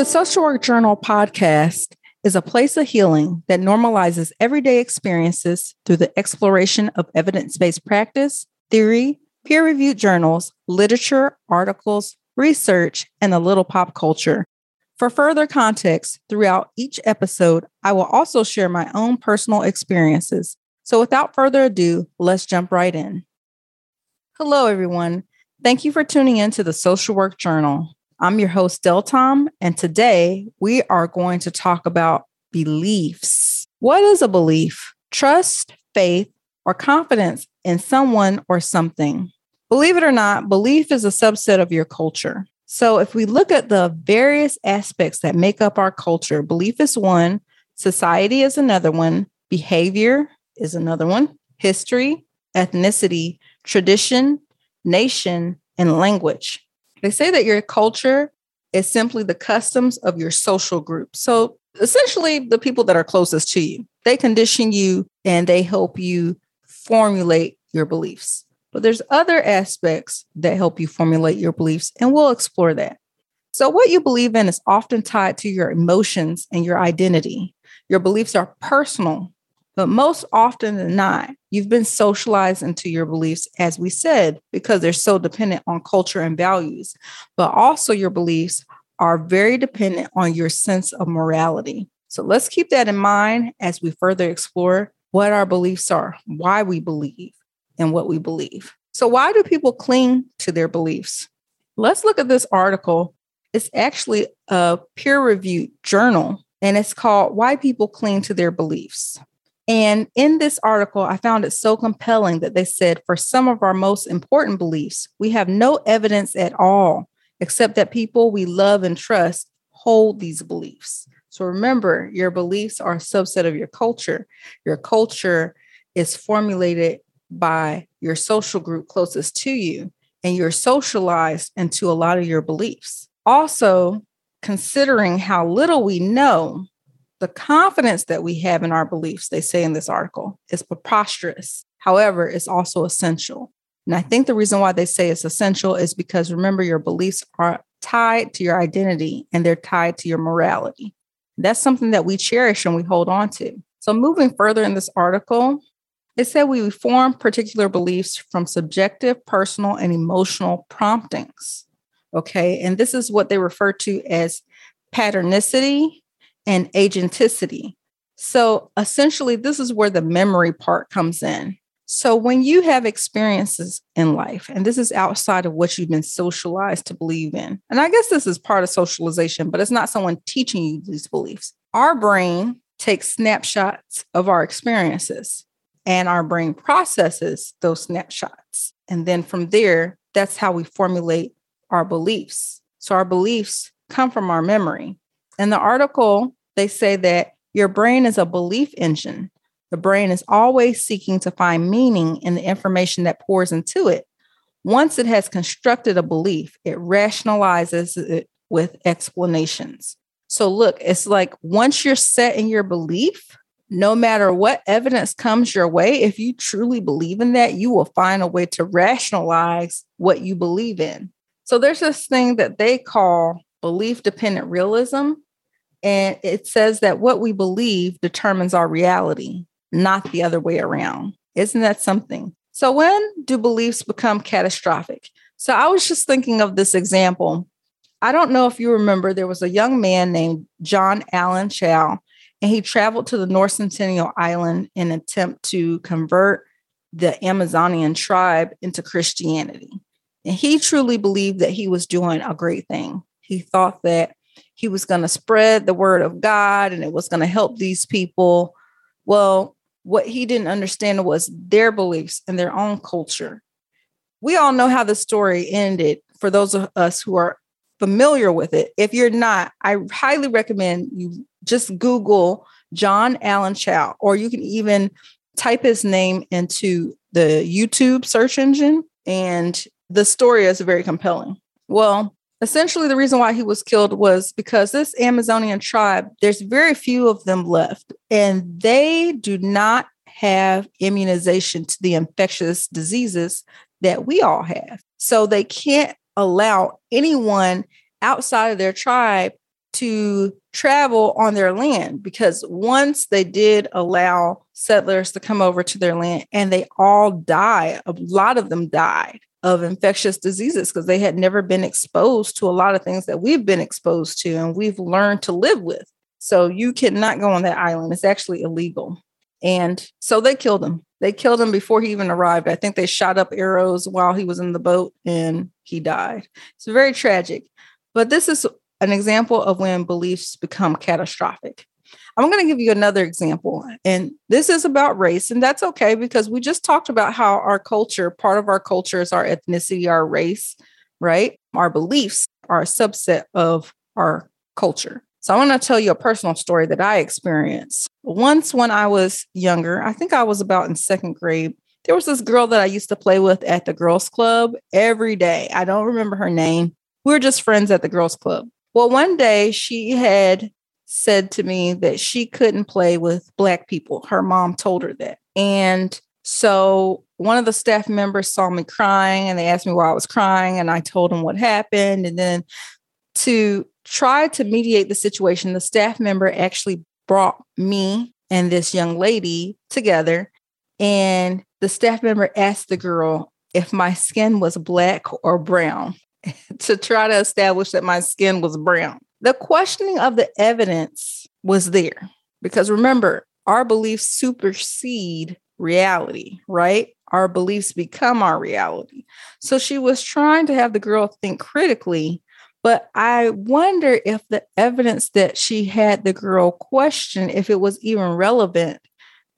The Social Work Journal podcast is a place of healing that normalizes everyday experiences through the exploration of evidence based practice, theory, peer reviewed journals, literature, articles, research, and a little pop culture. For further context, throughout each episode, I will also share my own personal experiences. So without further ado, let's jump right in. Hello, everyone. Thank you for tuning in to the Social Work Journal. I'm your host, Deltom, and today we are going to talk about beliefs. What is a belief? Trust, faith, or confidence in someone or something. Believe it or not, belief is a subset of your culture. So, if we look at the various aspects that make up our culture, belief is one, society is another one, behavior is another one, history, ethnicity, tradition, nation, and language. They say that your culture is simply the customs of your social group. So, essentially, the people that are closest to you, they condition you and they help you formulate your beliefs. But there's other aspects that help you formulate your beliefs, and we'll explore that. So, what you believe in is often tied to your emotions and your identity. Your beliefs are personal, but most often than not, you've been socialized into your beliefs, as we said, because they're so dependent on culture and values. But also, your beliefs are very dependent on your sense of morality. So, let's keep that in mind as we further explore what our beliefs are, why we believe, and what we believe. So, why do people cling to their beliefs? Let's look at this article. It's actually a peer reviewed journal, and it's called Why People Cling to Their Beliefs. And in this article, I found it so compelling that they said for some of our most important beliefs, we have no evidence at all, except that people we love and trust hold these beliefs. So remember, your beliefs are a subset of your culture. Your culture is formulated by your social group closest to you, and you're socialized into a lot of your beliefs. Also, considering how little we know, the confidence that we have in our beliefs, they say in this article, is preposterous. However, it's also essential. And I think the reason why they say it's essential is because remember, your beliefs are tied to your identity and they're tied to your morality. That's something that we cherish and we hold on to. So, moving further in this article, it said we form particular beliefs from subjective, personal, and emotional promptings. Okay. And this is what they refer to as patternicity and agenticity. So essentially, this is where the memory part comes in. So when you have experiences in life, and this is outside of what you've been socialized to believe in, and I guess this is part of socialization, but it's not someone teaching you these beliefs. Our brain takes snapshots of our experiences and our brain processes those snapshots. And then from there, that's how we formulate our beliefs. So our beliefs come from our memory. In the article, they say that your brain is a belief engine. The brain is always seeking to find meaning in the information that pours into it. Once it has constructed a belief, it rationalizes it with explanations. So, look, it's like once you're set in your belief, no matter what evidence comes your way, if you truly believe in that, you will find a way to rationalize what you believe in. So there's this thing that they call belief dependent realism. And it says that what we believe determines our reality, not the other way around. Isn't that something? So, when do beliefs become catastrophic? So, I was just thinking of this example. I don't know if you remember, there was a young man named John Allen Chau and he traveled to the North Sentinel Island in an attempt to convert the Amazonian tribe into Christianity. And he truly believed that he was doing a great thing. He thought that he was going to spread the word of God and it was going to help these people. Well, what he didn't understand was their beliefs and their own culture. We all know how the story ended for those of us who are familiar with it. If you're not, I highly recommend you just Google John Allen Chau, or you can even type his name into the YouTube search engine, and the story is very compelling. Well, essentially, the reason why he was killed was because this Amazonian tribe, there's very few of them left, and they do not have immunization to the infectious diseases that we all have. So they can't allow anyone outside of their tribe to travel on their land because once they did allow settlers to come over to their land and they all died, a lot of them died of infectious diseases because they had never been exposed to a lot of things that we've been exposed to and we've learned to live with. So you cannot go on that island. It's actually illegal. And so they killed him. They killed him before he even arrived. I think they shot up arrows while he was in the boat and he died. It's very tragic. But this is an example of when beliefs become catastrophic. I'm going to give you another example. And this is about race. And that's okay because we just talked about how our culture, part of our culture is our ethnicity, our race, right? Our beliefs are a subset of our culture. So I want to tell you a personal story that I experienced. Once when I was younger, I think I was about in second grade, there was this girl that I used to play with at the girls club every day. I don't remember her name. We were just friends at the girls club. Well, one day she had said to me that she couldn't play with Black people. Her mom told her that. And so one of the staff members saw me crying and they asked me why I was crying. And I told them what happened. And then to try to mediate the situation, the staff member actually brought me and this young lady together. And the staff member asked the girl if my skin was black or brown to try to establish that my skin was brown the questioning of the evidence was there because remember, our beliefs supersede reality, right? Our beliefs become our reality. So she was trying to have the girl think critically, but I wonder if the evidence that she had the girl question if it was even relevant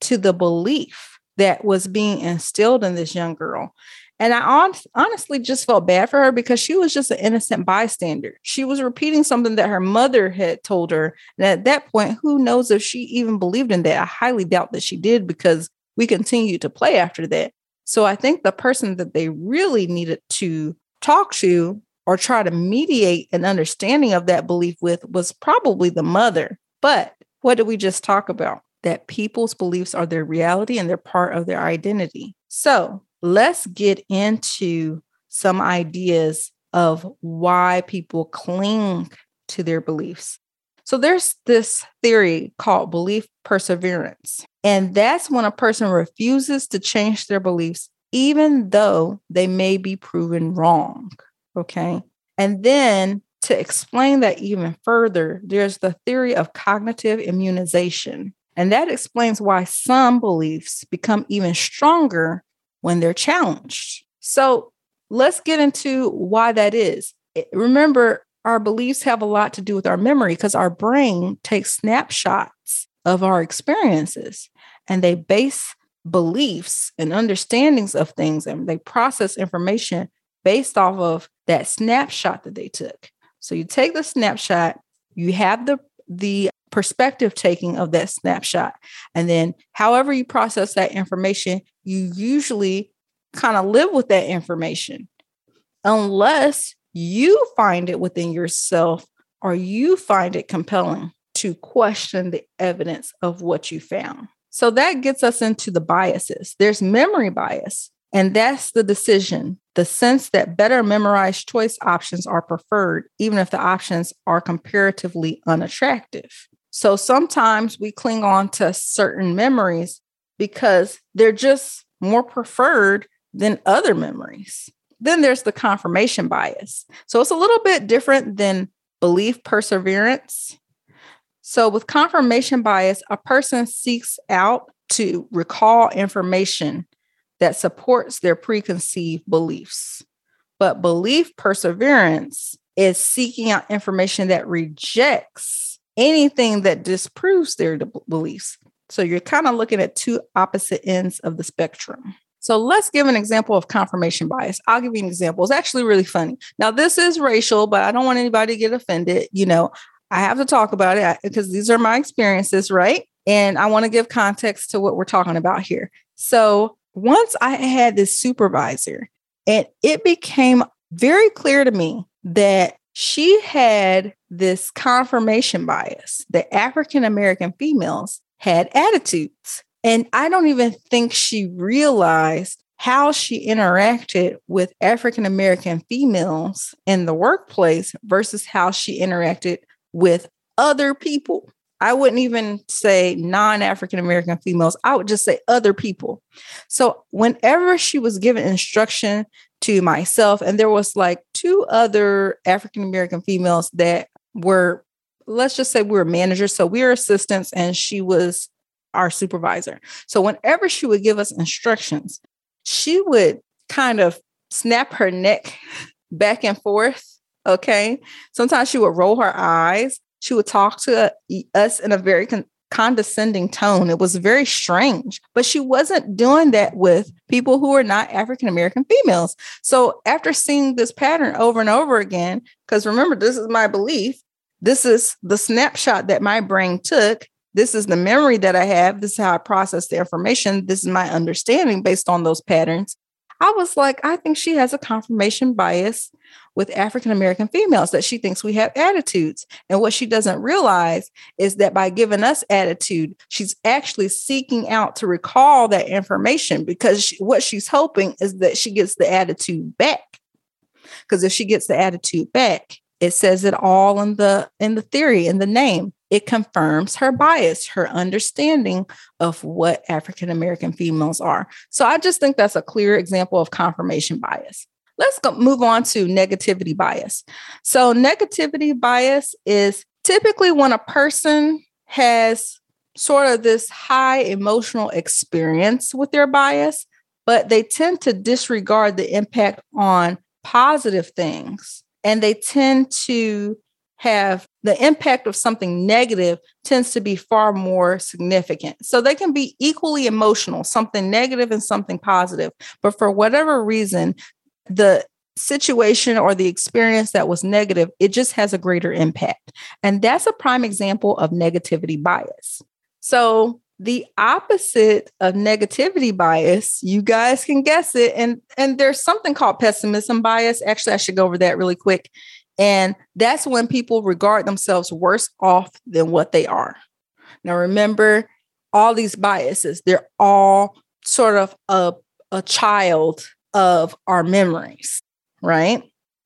to the belief that was being instilled in this young girl. And I on- honestly just felt bad for her because she was just an innocent bystander. She was repeating something that her mother had told her. And at that point, who knows if she even believed in that? I highly doubt that she did because we continued to play after that. So I think the person that they really needed to talk to or try to mediate an understanding of that belief with was probably the mother. But what did we just talk about? That people's beliefs are their reality and they're part of their identity. So let's get into some ideas of why people cling to their beliefs. So there's this theory called belief perseverance. And that's when a person refuses to change their beliefs, even though they may be proven wrong. Okay. And then to explain that even further, there's the theory of cognitive immunization. And that explains why some beliefs become even stronger when they're challenged. So let's get into why that is. Remember, our beliefs have a lot to do with our memory because our brain takes snapshots of our experiences and they base beliefs and understandings of things and they process information based off of that snapshot that they took. So you take the snapshot, you have the the perspective taking of that snapshot. And then, however, you process that information, you usually kind of live with that information unless you find it within yourself or you find it compelling to question the evidence of what you found. So that gets us into the biases. There's memory bias, and that's the decision, the sense that better memorized choice options are preferred, even if the options are comparatively unattractive. So sometimes we cling on to certain memories because they're just more preferred than other memories. Then there's the confirmation bias. So it's a little bit different than belief perseverance. So with confirmation bias, a person seeks out to recall information that supports their preconceived beliefs. But belief perseverance is seeking out information that rejects anything that disproves their beliefs. So you're kind of looking at two opposite ends of the spectrum. So let's give an example of confirmation bias. I'll give you an example. It's actually really funny. Now, this is racial, but I don't want anybody to get offended. You know, I have to talk about it because these are my experiences, right? And I want to give context to what we're talking about here. So once I had this supervisor, and it became very clear to me that she had this confirmation bias that African American females had attitudes. And I don't even think she realized how she interacted with African American females in the workplace versus how she interacted with other people. I wouldn't even say non African American females. I would just say other people. So whenever she was given instruction to myself, and there was like two other African American females that were, let's just say we were managers. So we were assistants, and she was our supervisor. So whenever she would give us instructions, she would kind of snap her neck back and forth. Okay. Sometimes she would roll her eyes. She would talk to us in a very con- condescending tone. It was very strange, but she wasn't doing that with people who are not African American females. So after seeing this pattern over and over again, because remember, this is my belief, this is the snapshot that my brain took. This is the memory that I have. This is how I process the information. This is my understanding based on those patterns. I was like, I think she has a confirmation bias with African American females that she thinks we have attitudes. And what she doesn't realize is that by giving us attitude, she's actually seeking out to recall that information because she, what she's hoping is that she gets the attitude back. Because if she gets the attitude back, it says it all in the in the theory in the name it confirms her bias, her understanding of what African American females are. So I just think that's a clear example of confirmation bias. Let's go, move on to negativity bias. So, negativity bias is typically when a person has sort of this high emotional experience with their bias, but they tend to disregard the impact on positive things and they tend to have the impact of something negative tends to be far more significant. So they can be equally emotional, something negative and something positive. But for whatever reason, the situation or the experience that was negative, it just has a greater impact. And that's a prime example of negativity bias. So the opposite of negativity bias you guys can guess it and and there's something called pessimism bias actually i should go over that really quick and that's when people regard themselves worse off than what they are. Now, remember, all these biases, they're all sort of a, a child of our memories, right?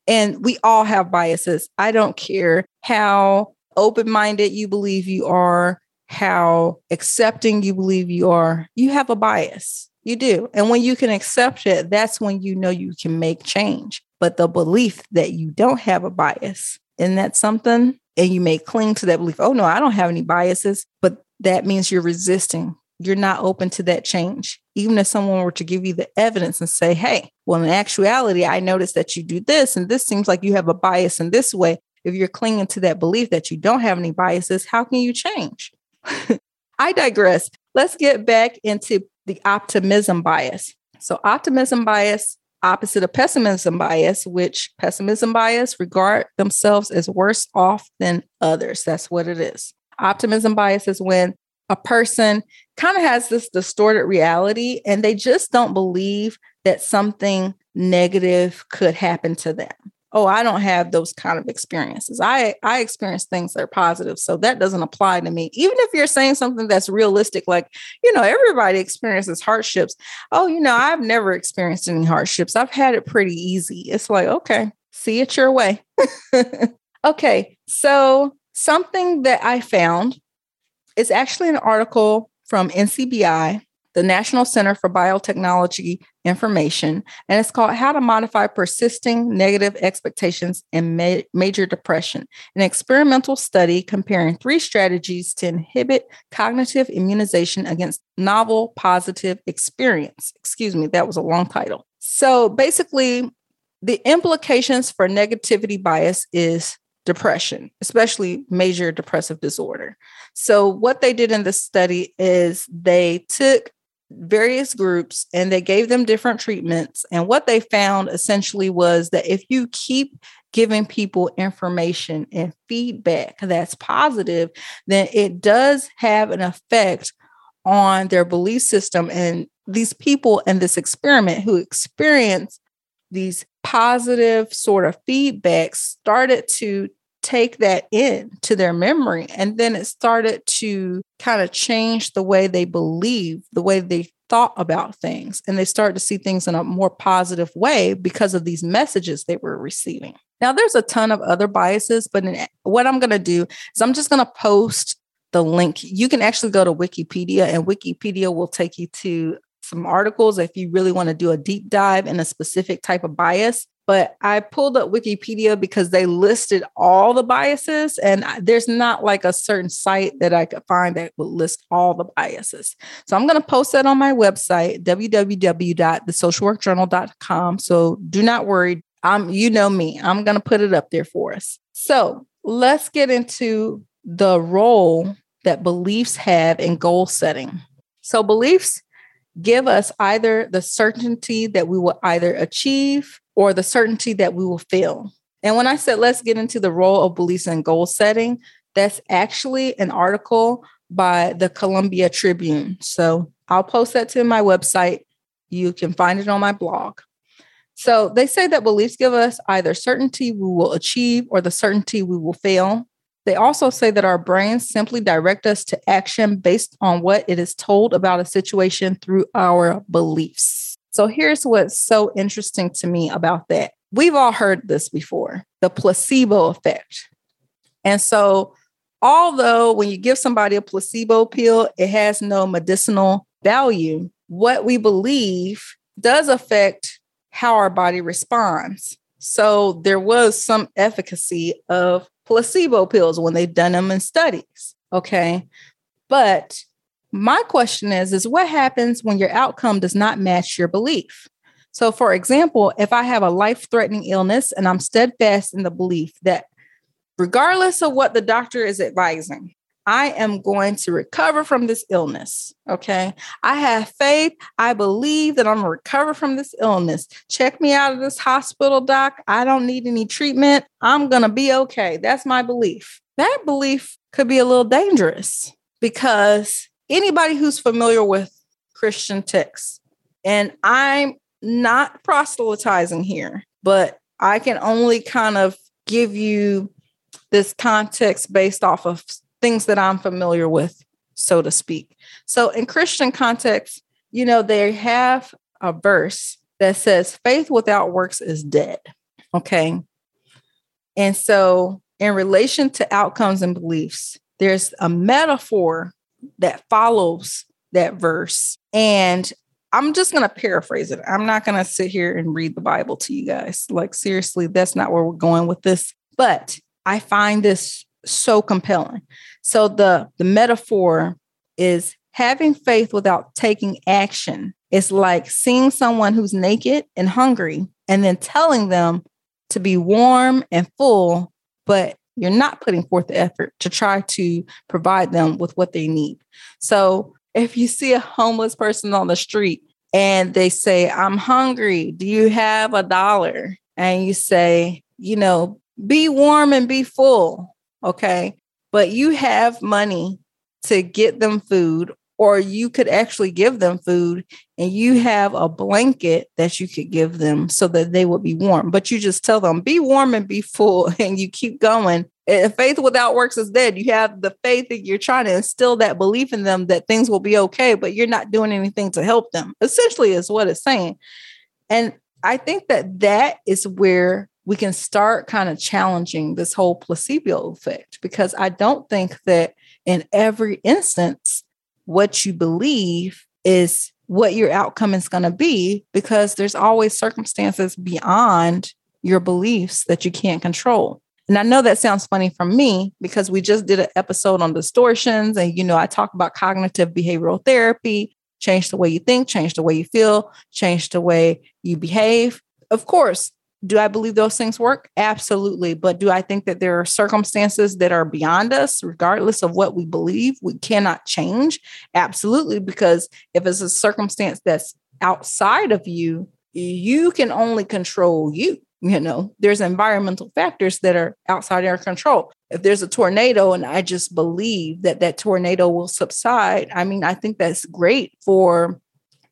And we all have biases. I don't care how open minded you believe you are, how accepting you believe you are, you have a bias. You do. And when you can accept it, that's when you know you can make change. But the belief that you don't have a bias, and that's something, and you may cling to that belief, oh no, I don't have any biases, but that means you're resisting. You're not open to that change. Even if someone were to give you the evidence and say, hey, well, in actuality, I noticed that you do this, and this seems like you have a bias in this way. If you're clinging to that belief that you don't have any biases, how can you change? I digress. Let's get back into the optimism bias. So, optimism bias opposite of pessimism bias, which pessimism bias regard themselves as worse off than others. That's what it is. Optimism bias is when a person kind of has this distorted reality and they just don't believe that something negative could happen to them oh i don't have those kind of experiences. I i experience things that are positive so that doesn't apply to me. Even if you're saying something that's realistic like you know everybody experiences hardships. Oh you know i've never experienced any hardships. I've had it pretty easy. It's like okay see it your way. Okay so something that i found is actually an article from ncbi the National Center for Biotechnology Information, and it's called How to Modify Persisting Negative Expectations in Ma- Major Depression, an experimental study comparing three strategies to inhibit cognitive immunization against novel positive experience. Excuse me, that was a long title. So basically, the implications for negativity bias is depression, especially major depressive disorder. So, what they did in this study is they took various groups and they gave them different treatments. And what they found essentially was that if you keep giving people information and feedback that's positive, then it does have an effect on their belief system. And these people in this experiment who experience these positive sort of feedbacks started to take that in to their memory. And then it started to kind of change the way they believe, the way they thought about things and they started to see things in a more positive way because of these messages they were receiving. Now, there's a ton of other biases, but in, what I'm going to do is I'm just going to post the link. You can actually go to Wikipedia, and Wikipedia will take you to some articles if you really want to do a deep dive in a specific type of bias. But I pulled up Wikipedia because they listed all the biases, and there's not like a certain site that I could find that would list all the biases. So I'm going to post that on my website, www.thesocialworkjournal.com. So do not worry. I'm, you know me, I'm going to put it up there for us. So let's get into the role that beliefs have in goal setting. So beliefs give us either the certainty that we will either achieve or the certainty that we will fail. And when I said let's get into the role of beliefs and goal setting, that's actually an article by the Columbia Tribune. So I'll post that to my website. You can find it on my blog. So they say that beliefs give us either certainty we will achieve or the certainty we will fail. They also say that our brains simply direct us to action based on what it is told about a situation through our beliefs. So here's what's so interesting to me about that. We've all heard this before the placebo effect. And so, although when you give somebody a placebo pill, it has no medicinal value, what we believe does affect how our body responds. So, there was some efficacy of placebo pills when they've done them in studies. Okay. But my question is, is what happens when your outcome does not match your belief? So, for example, if I have a life threatening illness and I'm steadfast in the belief that regardless of what the doctor is advising, I am going to recover from this illness. Okay. I have faith. I believe that I'm going to recover from this illness. Check me out of this hospital, doc. I don't need any treatment. I'm going to be okay. That's my belief. That belief could be a little dangerous because anybody who's familiar with Christian texts, and I'm not proselytizing here, but I can only kind of give you this context based off of things that I'm familiar with, so to speak. So in Christian context, you know, they have a verse that says, faith without works is dead. Okay. And so in relation to outcomes and beliefs, there's a metaphor that follows that verse. And I'm just going to paraphrase it. I'm not going to sit here and read the Bible to you guys. Like, seriously, that's not where we're going with this. But I find this so compelling. So the the metaphor is having faith without taking action. It's like seeing someone who's naked and hungry and then telling them to be warm and full, but you're not putting forth the effort to try to provide them with what they need. So if you see a homeless person on the street and they say, I'm hungry, do you have a dollar? And you say, you know, be warm and be full. Okay. But you have money to get them food, or you could actually give them food and you have a blanket that you could give them so that they would be warm. But you just tell them, be warm and be full, and you keep going. If faith without works is dead. You have the faith that you're trying to instill that belief in them that things will be okay, but you're not doing anything to help them. Essentially, is what it's saying. And I think that that is where we can start kind of challenging this whole placebo effect because I don't think that in every instance, what you believe is what your outcome is going to be because there's always circumstances beyond your beliefs that you can't control. And I know that sounds funny from me because we just did an episode on distortions. And, you know, I talk about cognitive behavioral therapy, change the way you think, change the way you feel, change the way you behave. Of course, do I believe those things work? Absolutely. But do I think that there are circumstances that are beyond us, regardless of what we believe, we cannot change? Absolutely. Because if it's a circumstance that's outside of you, you can only control you. You know, there's environmental factors that are outside our control. If there's a tornado and I just believe that that tornado will subside, I mean, I think that's great for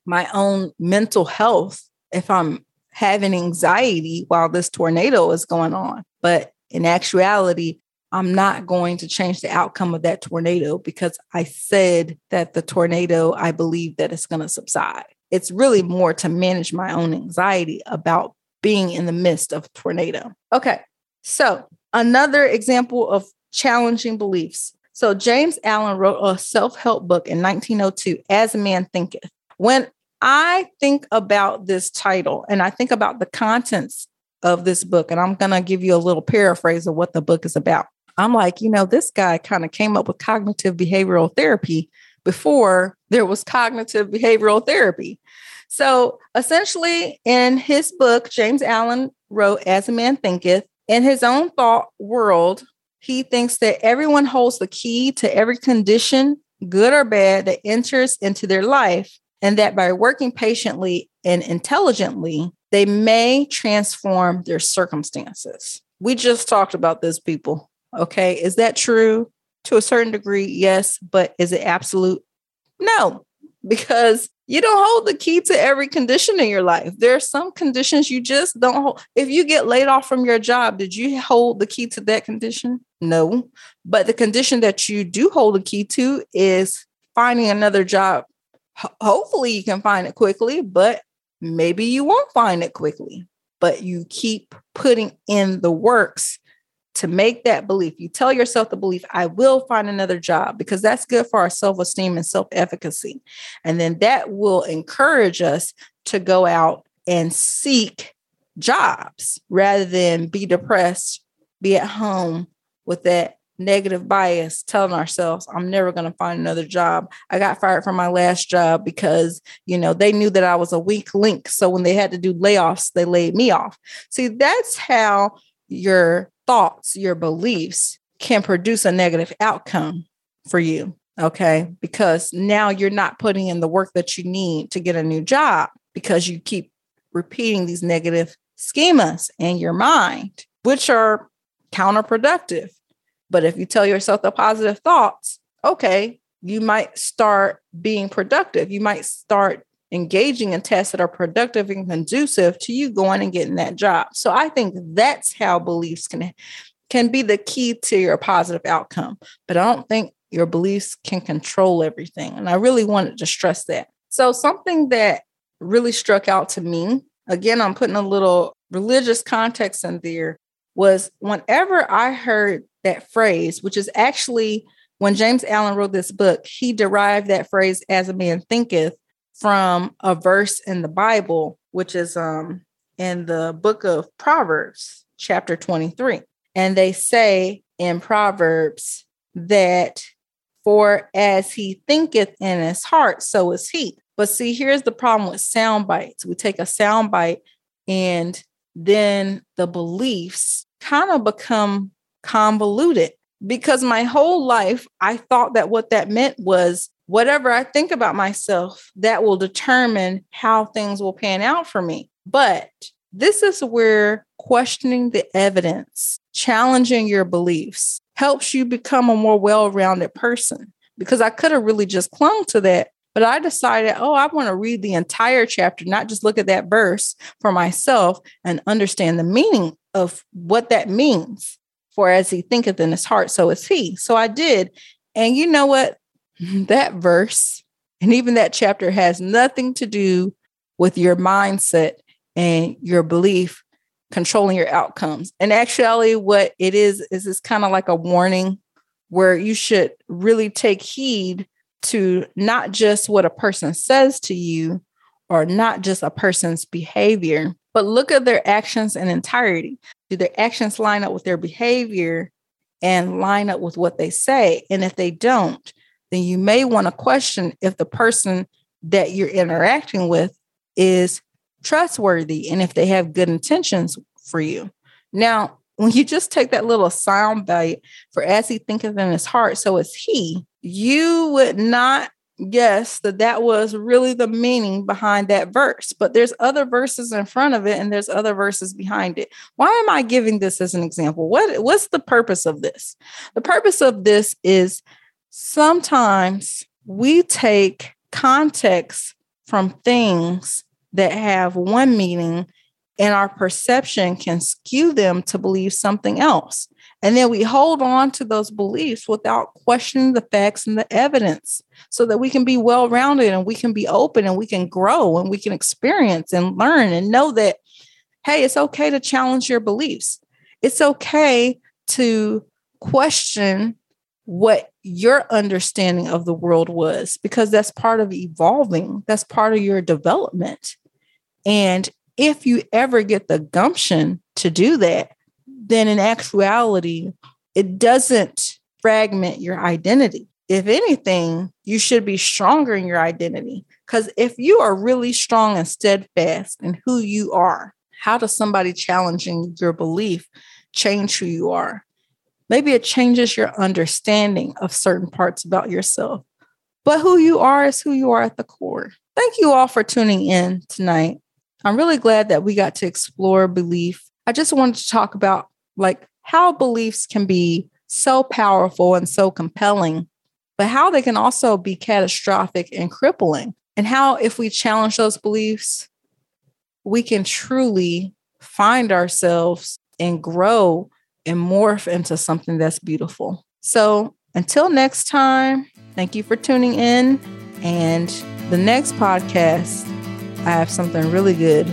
my own mental health if I'm having anxiety while this tornado is going on. But in actuality, I'm not going to change the outcome of that tornado because I said that the tornado, I believe that it's going to subside. It's really more to manage my own anxiety about being in the midst of a tornado. Okay. So, another example of challenging beliefs. So, James Allen wrote a self help book in 1902, As a Man Thinketh. When I think about this title and I think about the contents of this book, and I'm going to give you a little paraphrase of what the book is about. I'm like, you know, this guy kind of came up with cognitive behavioral therapy before there was cognitive behavioral therapy. So essentially, in his book, James Allen wrote As a Man Thinketh, in his own thought world, he thinks that everyone holds the key to every condition, good or bad, that enters into their life, and that by working patiently and intelligently, they may transform their circumstances. We just talked about this, people. Okay. Is that true? To a certain degree, yes. But is it absolute? No, because you don't hold the key to every condition in your life. There are some conditions you just don't hold. If you get laid off from your job, did you hold the key to that condition? No. But the condition that you do hold the key to is finding another job. Hopefully, you can find it quickly, but maybe you won't find it quickly. But you keep putting in the works to make that belief. You tell yourself the belief, I will find another job because that's good for our self esteem and self efficacy. And then that will encourage us to go out and seek jobs rather than be depressed, be at home with that negative bias, telling ourselves, I'm never going to find another job. I got fired from my last job because, you know, they knew that I was a weak link. So when they had to do layoffs, they laid me off. See, that's how your thoughts, your beliefs can produce a negative outcome for you. Okay. Because now you're not putting in the work that you need to get a new job because you keep repeating these negative schemas in your mind, which are counterproductive. But if you tell yourself the positive thoughts, okay, you might start being productive. You might start engaging in tasks that are productive and conducive to you going and getting that job. So I think that's how beliefs can can be the key to your positive outcome. But I don't think your beliefs can control everything. And I really wanted to stress that. So something that really struck out to me, again, I'm putting a little religious context in there, was whenever I heard that phrase, which is actually when James Allen wrote this book, he derived that phrase as a man thinketh from a verse in the Bible, which is um, in the book of Proverbs, chapter 23. And they say in Proverbs that for as he thinketh in his heart, so is he. But see, here's the problem with sound bites. We take a sound bite and then the beliefs kind of become convoluted because my whole life I thought that what that meant was whatever I think about myself, that will determine how things will pan out for me. But this is where questioning the evidence, challenging your beliefs, helps you become a more well rounded person. Because I could have really just clung to that, but I decided, oh, I want to read the entire chapter, not just look at that verse for myself and understand the meaning of what that means. For as he thinketh in his heart, so is he. So I did. And you know what? that verse and even that chapter has nothing to do with your mindset and your belief controlling your outcomes. And actually, what it is, is it's kind of like a warning where you should really take heed to not just what a person says to you or not just a person's behavior, but look at their actions in entirety. Do their actions line up with their behavior and line up with what they say? And if they don't, then you may want to question if the person that you're interacting with is trustworthy and if they have good intentions for you. Now, when you just take that little sound bite for as he thinketh in his heart, so is he, you would not guess that that was really the meaning behind that verse. But there's other verses in front of it and there's other verses behind it. Why am I giving this as an example? What, what's the purpose of this? The purpose of this is sometimes we take context from things that have one meaning and our perception can skew them to believe something else. And then we hold on to those beliefs without questioning the facts and the evidence so that we can be well rounded and we can be open and we can grow and we can experience and learn and know that, hey, it's okay to challenge your beliefs. It's okay to question what your understanding of the world was because that's part of evolving, that's part of your development. And if you ever get the gumption to do that, then in actuality, it doesn't fragment your identity. If anything, you should be stronger in your identity. Because if you are really strong and steadfast in who you are, how does somebody challenging your belief change who you are? Maybe it changes your understanding of certain parts about yourself. But who you are is who you are at the core. Thank you all for tuning in tonight. I'm really glad that we got to explore belief. I just wanted to talk about like how beliefs can be so powerful and so compelling, but how they can also be catastrophic and crippling. And how, if we challenge those beliefs, we can truly find ourselves and grow and morph into something that's beautiful. So until next time, thank you for tuning in. And the next podcast, I have something really good.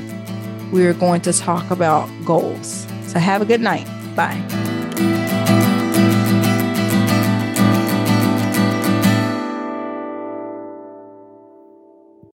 We're going to talk about goals. So have a good night. Bye.